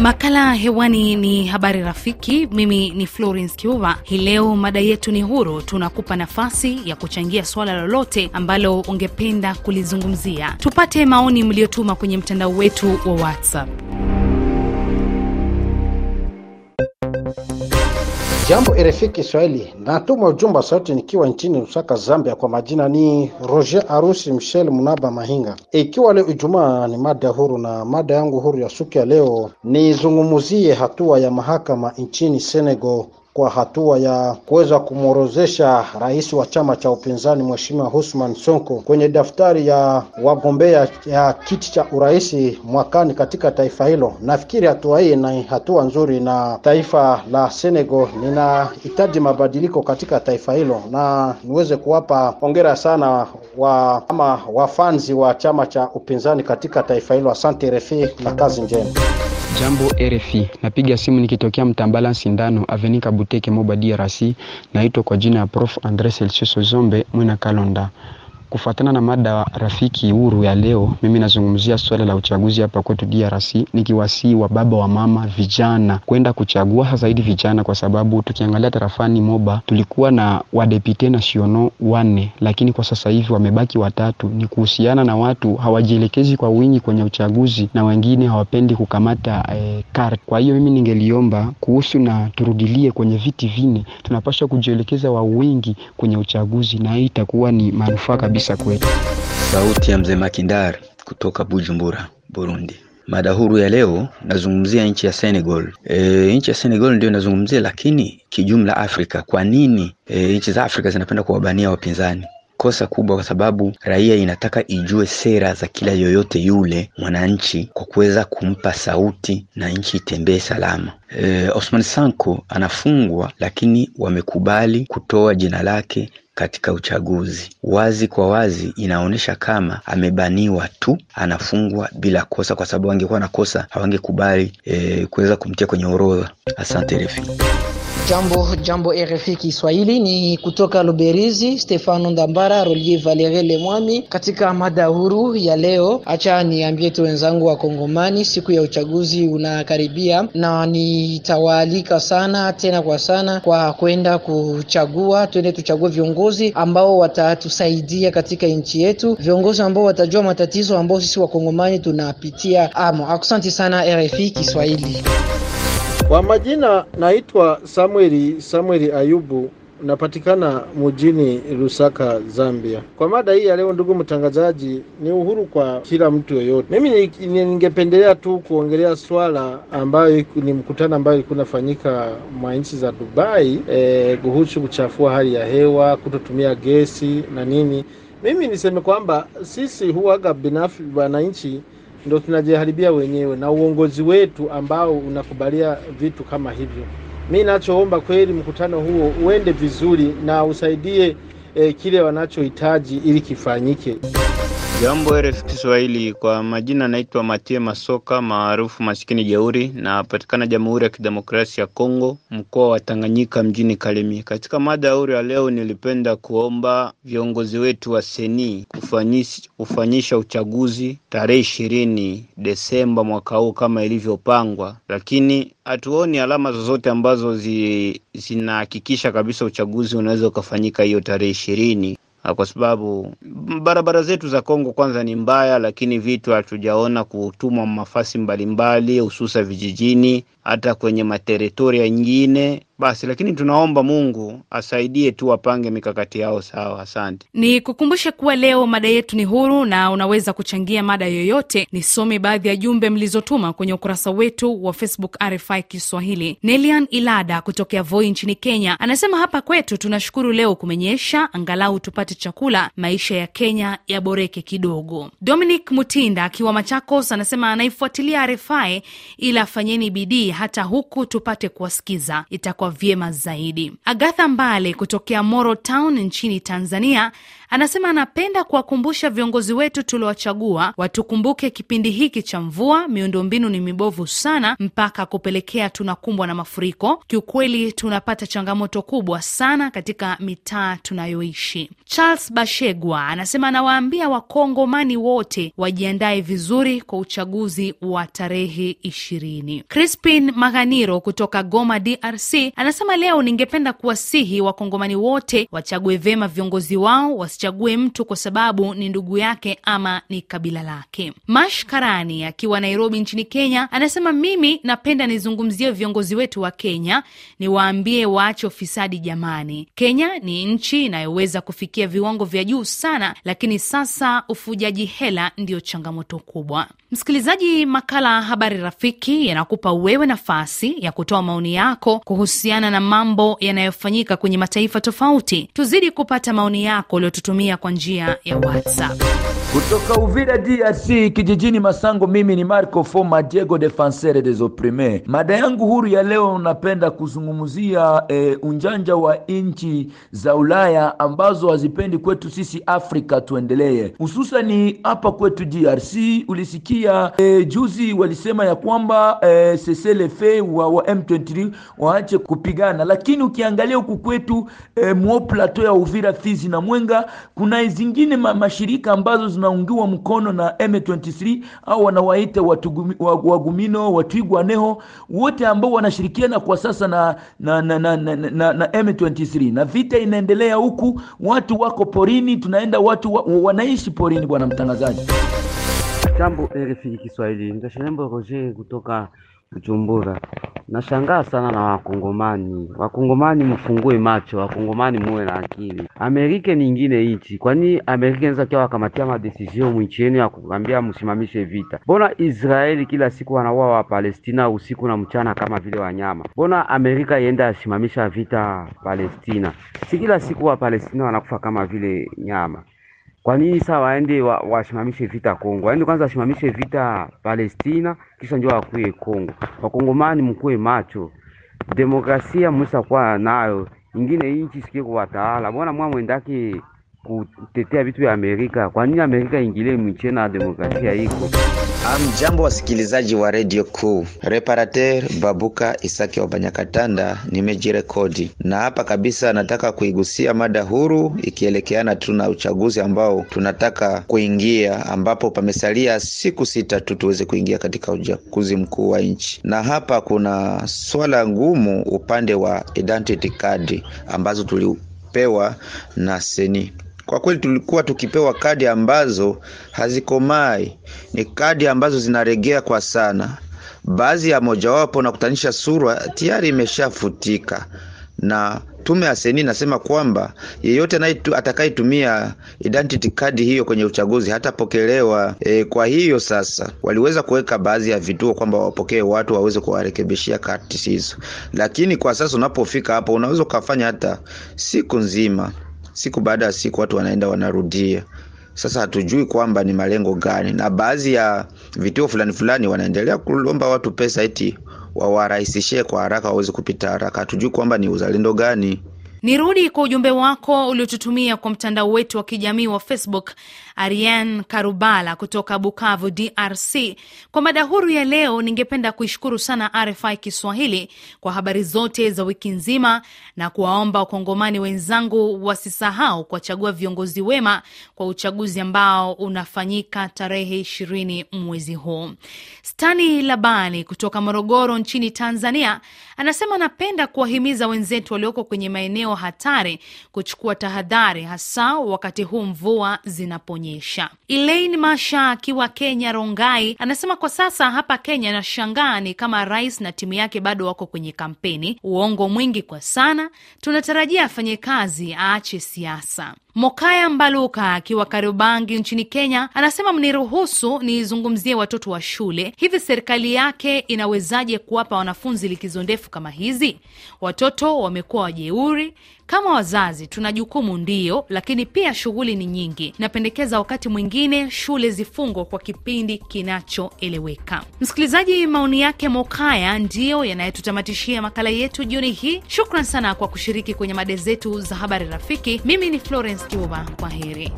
Makala hewani ni habari rafiki. Mimi ni Florence Kiuva. Hii leo mada yetu ni huru. Tunakupa nafasi ya kuchangia swala lolote ambalo ungependa kulizungumzia. Tupate maoni mliotuma kwenye mtandao wetu wa WhatsApp. Jambo RFI Kiswahili, natuma ujumbe wa sauti nikiwa nchini Lusaka, Zambia. Kwa majina ni Roger Arusi Michel Munaba Mahinga. Ikiwa leo Ijumaa ni mada huru, na mada yangu huru ya siku ya leo nizungumuzie hatua ya mahakama nchini Senegal kwa hatua ya kuweza kumworozesha rais wa chama cha upinzani Mheshimiwa Husman Sonko kwenye daftari ya wagombea ya kiti cha urais mwakani katika taifa hilo. Nafikiri hatua hii ni hatua nzuri, na taifa la Senegal linahitaji mabadiliko katika taifa hilo, na niweze kuwapa hongera sana wa ama wafanzi wa chama cha upinzani katika taifa hilo. Asante RFI na kazi njema. Jambo RFI, napiga simu nikitokea Mtambala Sindano Avenika Buteke Moba DRC. Naitwa kwa jina ya Prof Andre Celsius Zombe Mwina Kalonda. Kufuatana na mada rafiki huru ya leo, mimi nazungumzia swala la uchaguzi hapa kwetu DRC, nikiwasii wa baba wa mama vijana kwenda kuchagua, zaidi vijana, kwa sababu tukiangalia tarafani Moba tulikuwa na wadepute nasiono wanne, lakini kwa sasa hivi wamebaki watatu. Ni kuhusiana na watu hawajielekezi kwa wingi kwenye uchaguzi na wengine hawapendi kukamata eh. Kwa hiyo mimi ningeliomba kuhusu na turudilie kwenye viti vine, tunapaswa kujielekeza wa wingi kwenye uchaguzi, na hii itakuwa ni manufaa kabisa kwetu. Sauti ya mzee Makindari kutoka Bujumbura, Burundi. Mada huru ya leo nazungumzia nchi ya Senegal. E, nchi ya Senegal ndio nazungumzia, lakini kijumla Afrika, kwa nini e, nchi za Afrika zinapenda kuwabania wapinzani? Kosa kubwa, kwa sababu raia inataka ijue sera za kila yoyote yule mwananchi kwa kuweza kumpa sauti na nchi itembee salama. E, Osman Sanko anafungwa, lakini wamekubali kutoa jina lake katika uchaguzi. Wazi kwa wazi inaonyesha kama amebaniwa tu, anafungwa bila kosa, kwa sababu angekuwa na kosa hawangekubali e, kuweza kumtia kwenye orodha. Asante refi. Jambo jambo RFI Kiswahili, ni kutoka Luberizi, Stefano Ndambara Rolie Valere Lemwami. Katika mada huru ya leo, acha niambie tu wenzangu wa Kongomani, siku ya uchaguzi unakaribia, na nitawaalika sana tena kwa sana kwa kwenda kuchagua. Twende tuchague viongozi ambao watatusaidia katika nchi yetu, viongozi ambao watajua matatizo ambao sisi Wakongomani tunapitia amo. Asante sana RFI Kiswahili. Kwa majina naitwa Samueli Samueli Ayubu, napatikana mjini Lusaka, Zambia. Kwa mada hii ya leo, ndugu mtangazaji, ni uhuru kwa kila mtu yoyote. Mimi ningependelea tu kuongelea swala ambayo ni mkutano ambayo ilikuwa inafanyika mwa nchi za Dubai kuhusu kuchafua hali ya hewa, kutotumia gesi na nini. Mimi niseme kwamba sisi huwaga binafsi wananchi ndo tunajiharibia wenyewe na uongozi wetu ambao unakubalia vitu kama hivyo. Mi nachoomba kweli, mkutano huo uende vizuri na usaidie eh, kile wanachohitaji ili kifanyike. Jambo RFI Kiswahili, kwa majina naitwa Matie Masoka maarufu masikini jeuri, napatikana Jamhuri ya Kidemokrasia ya Kongo, mkoa wa Tanganyika, mjini Kalemi. Katika mada ya ya leo, nilipenda kuomba viongozi wetu wa seni kufanyisha uchaguzi tarehe ishirini Desemba mwaka huu kama ilivyopangwa, lakini hatuoni alama zozote ambazo zi, zinahakikisha kabisa uchaguzi unaweza ukafanyika hiyo tarehe ishirini kwa sababu barabara zetu za Kongo kwanza ni mbaya, lakini vitu hatujaona kutumwa mafasi mbalimbali, hususa vijijini, hata kwenye materitoria nyingine basi, lakini tunaomba Mungu asaidie tu wapange mikakati yao sawa. Asante. Ni kukumbushe kuwa leo mada yetu ni huru na unaweza kuchangia mada yoyote. Nisome baadhi ya jumbe mlizotuma kwenye ukurasa wetu wa Facebook RFI Kiswahili. Nelian Ilada kutokea Voi nchini Kenya anasema hapa kwetu tunashukuru leo kumenyesha, angalau tupate chakula, maisha ya Kenya yaboreke kidogo. Dominic Mutinda akiwa Machakos anasema anaifuatilia RFI ila fanyeni bidii hata huku tupate kuwasikiza, itakuwa vyema zaidi. Agatha Mbale kutokea Moro Town nchini Tanzania anasema anapenda kuwakumbusha viongozi wetu tuliowachagua watukumbuke kipindi hiki cha mvua, miundombinu ni mibovu sana mpaka kupelekea tunakumbwa na mafuriko. Kiukweli tunapata changamoto kubwa sana katika mitaa tunayoishi. Charles Bashegwa anasema anawaambia wakongomani wote wajiandae vizuri kwa uchaguzi wa tarehe ishirini. Crispin Maganiro kutoka Goma, DRC anasema leo ningependa kuwasihi wakongomani wote wachague vyema viongozi wao wasichague mtu kwa sababu ni ndugu yake ama ni kabila lake. Mash Karani akiwa Nairobi nchini Kenya anasema mimi napenda nizungumzie viongozi wetu wa Kenya, niwaambie waache ufisadi jamani. Kenya ni nchi inayoweza kufikia viwango vya juu sana, lakini sasa ufujaji hela ndiyo changamoto kubwa. Msikilizaji, makala Habari Rafiki yanakupa wewe nafasi ya kutoa maoni yako kuhusiana na mambo yanayofanyika kwenye mataifa tofauti. Tuzidi kupata maoni yako uliotutumia kwa njia ya WhatsApp. Kutoka Uvira DRC kijijini Masango, mimi ni Marco Foma Diego Defenseur des Opprimes. Mada yangu huru ya leo napenda kuzungumzia e, unjanja wa nchi za Ulaya ambazo hazipendi kwetu sisi Afrika tuendelee, hususani hapa kwetu DRC. Ulisikia e, juzi walisema ya kwamba e, CCLF wa, wa M23 waache kupigana, lakini ukiangalia huku kwetu e, mwo plateau ya Uvira, Fizi na Mwenga kuna zingine ma, mashirika ambazo zinaungiwa mkono na M23 au wanawaita wagumino watwigwaneho wote ambao wanashirikiana kwa sasa na na, na, na, na, na, na M23 na vita inaendelea huku, watu wako porini, tunaenda watu wa, wanaishi porini. Bwana mtangazaji, jambo RFI Kiswahili, Ndashilembo Roger kutoka Bujumbura. Nashangaa sana na Wakongomani. Wakongomani mfungue macho, Wakongomani muwe na akili. Amerika ni ingine nchi, kwani Amerika inaweza kia wakamatia madesizio mwinchi yenu ya kuambia msimamishe vita? Mbona Israeli kila siku wanaua wa usiku na mchana kama vile wanyama? Mbona Amerika ienda asimamisha vita Palestina? Si kila siku wa wanakufa kama vile nyama. Kwa nini saa waende wasimamishe wa vita Kongo? Waende kwanza wasimamishe vita Palestina, kisha ndio wakuye Kongo. Wakongomani mkuwe macho, demokrasia mwisa kwa nayo ingine inchi sikie kuwatawala. Mbona mwa mwendake kutetea vitu vya Amerika? Kwa nini Amerika ingilie mwichena demokrasia iko? Amjambo, wasikilizaji wa redio kuu. Reparateur Babuka Isaki wa Banyakatanda, nimejirekodi na hapa kabisa. Nataka kuigusia mada huru ikielekeana tu na uchaguzi ambao tunataka kuingia, ambapo pamesalia siku sita tu tuweze kuingia katika uchaguzi mkuu wa nchi, na hapa kuna swala ngumu upande wa identity card ambazo tulipewa na seni kwa kweli tulikuwa tukipewa kadi ambazo hazikomai, ni kadi ambazo zinaregea kwa sana. Baadhi ya mojawapo na kutanisha sura tayari imeshafutika, na tume ya seni nasema kwamba yeyote atakayetumia identity card hiyo kwenye uchaguzi hatapokelewa. E, kwa hiyo sasa waliweza kuweka baadhi ya vituo kwamba wapokee watu waweze kuwarekebishia kadi hizo, lakini kwa sasa unapofika hapo unaweza ukafanya hata siku nzima siku baada ya siku watu wanaenda wanarudia. Sasa hatujui kwamba ni malengo gani, na baadhi ya vituo fulani fulani wanaendelea kulomba watu pesa eti wawarahisishie kwa haraka waweze kupita haraka. Hatujui kwamba ni uzalendo gani. Nirudi kwa ujumbe wako uliotutumia kwa mtandao wetu wa kijamii wa Facebook. Arian Karubala kutoka Bukavu, DRC. Kwa mada huru ya leo, ningependa kuishukuru sana RFI Kiswahili kwa habari zote za wiki nzima na kuwaomba wakongomani wenzangu wasisahau kuwachagua viongozi wema kwa uchaguzi ambao unafanyika tarehe ishirini mwezi huu. Stani Labani kutoka Morogoro nchini Tanzania anasema anapenda kuwahimiza wenzetu walioko kwenye maeneo hatari kuchukua tahadhari, hasa wakati huu mvua zinaponyesha. Elaine Masha akiwa Kenya, Rongai, anasema kwa sasa hapa Kenya nashangaa ni kama rais na timu yake bado wako kwenye kampeni. Uongo mwingi kwa sana, tunatarajia afanye kazi, aache siasa. Mokaya Mbaluka akiwa Kariobangi nchini Kenya anasema mniruhusu nizungumzie watoto wa shule. Hivi serikali yake inawezaje kuwapa wanafunzi likizo ndefu kama hizi? Watoto wamekuwa wajeuri Kama wazazi tuna jukumu ndio, lakini pia shughuli ni nyingi. Napendekeza wakati mwingine shule zifungwe kwa kipindi kinachoeleweka. Msikilizaji, maoni yake Mokaya ndiyo yanayotutamatishia makala yetu jioni hii. Shukran sana kwa kushiriki kwenye mada zetu za habari rafiki. Mimi ni Florence Kiuba, kwa heri.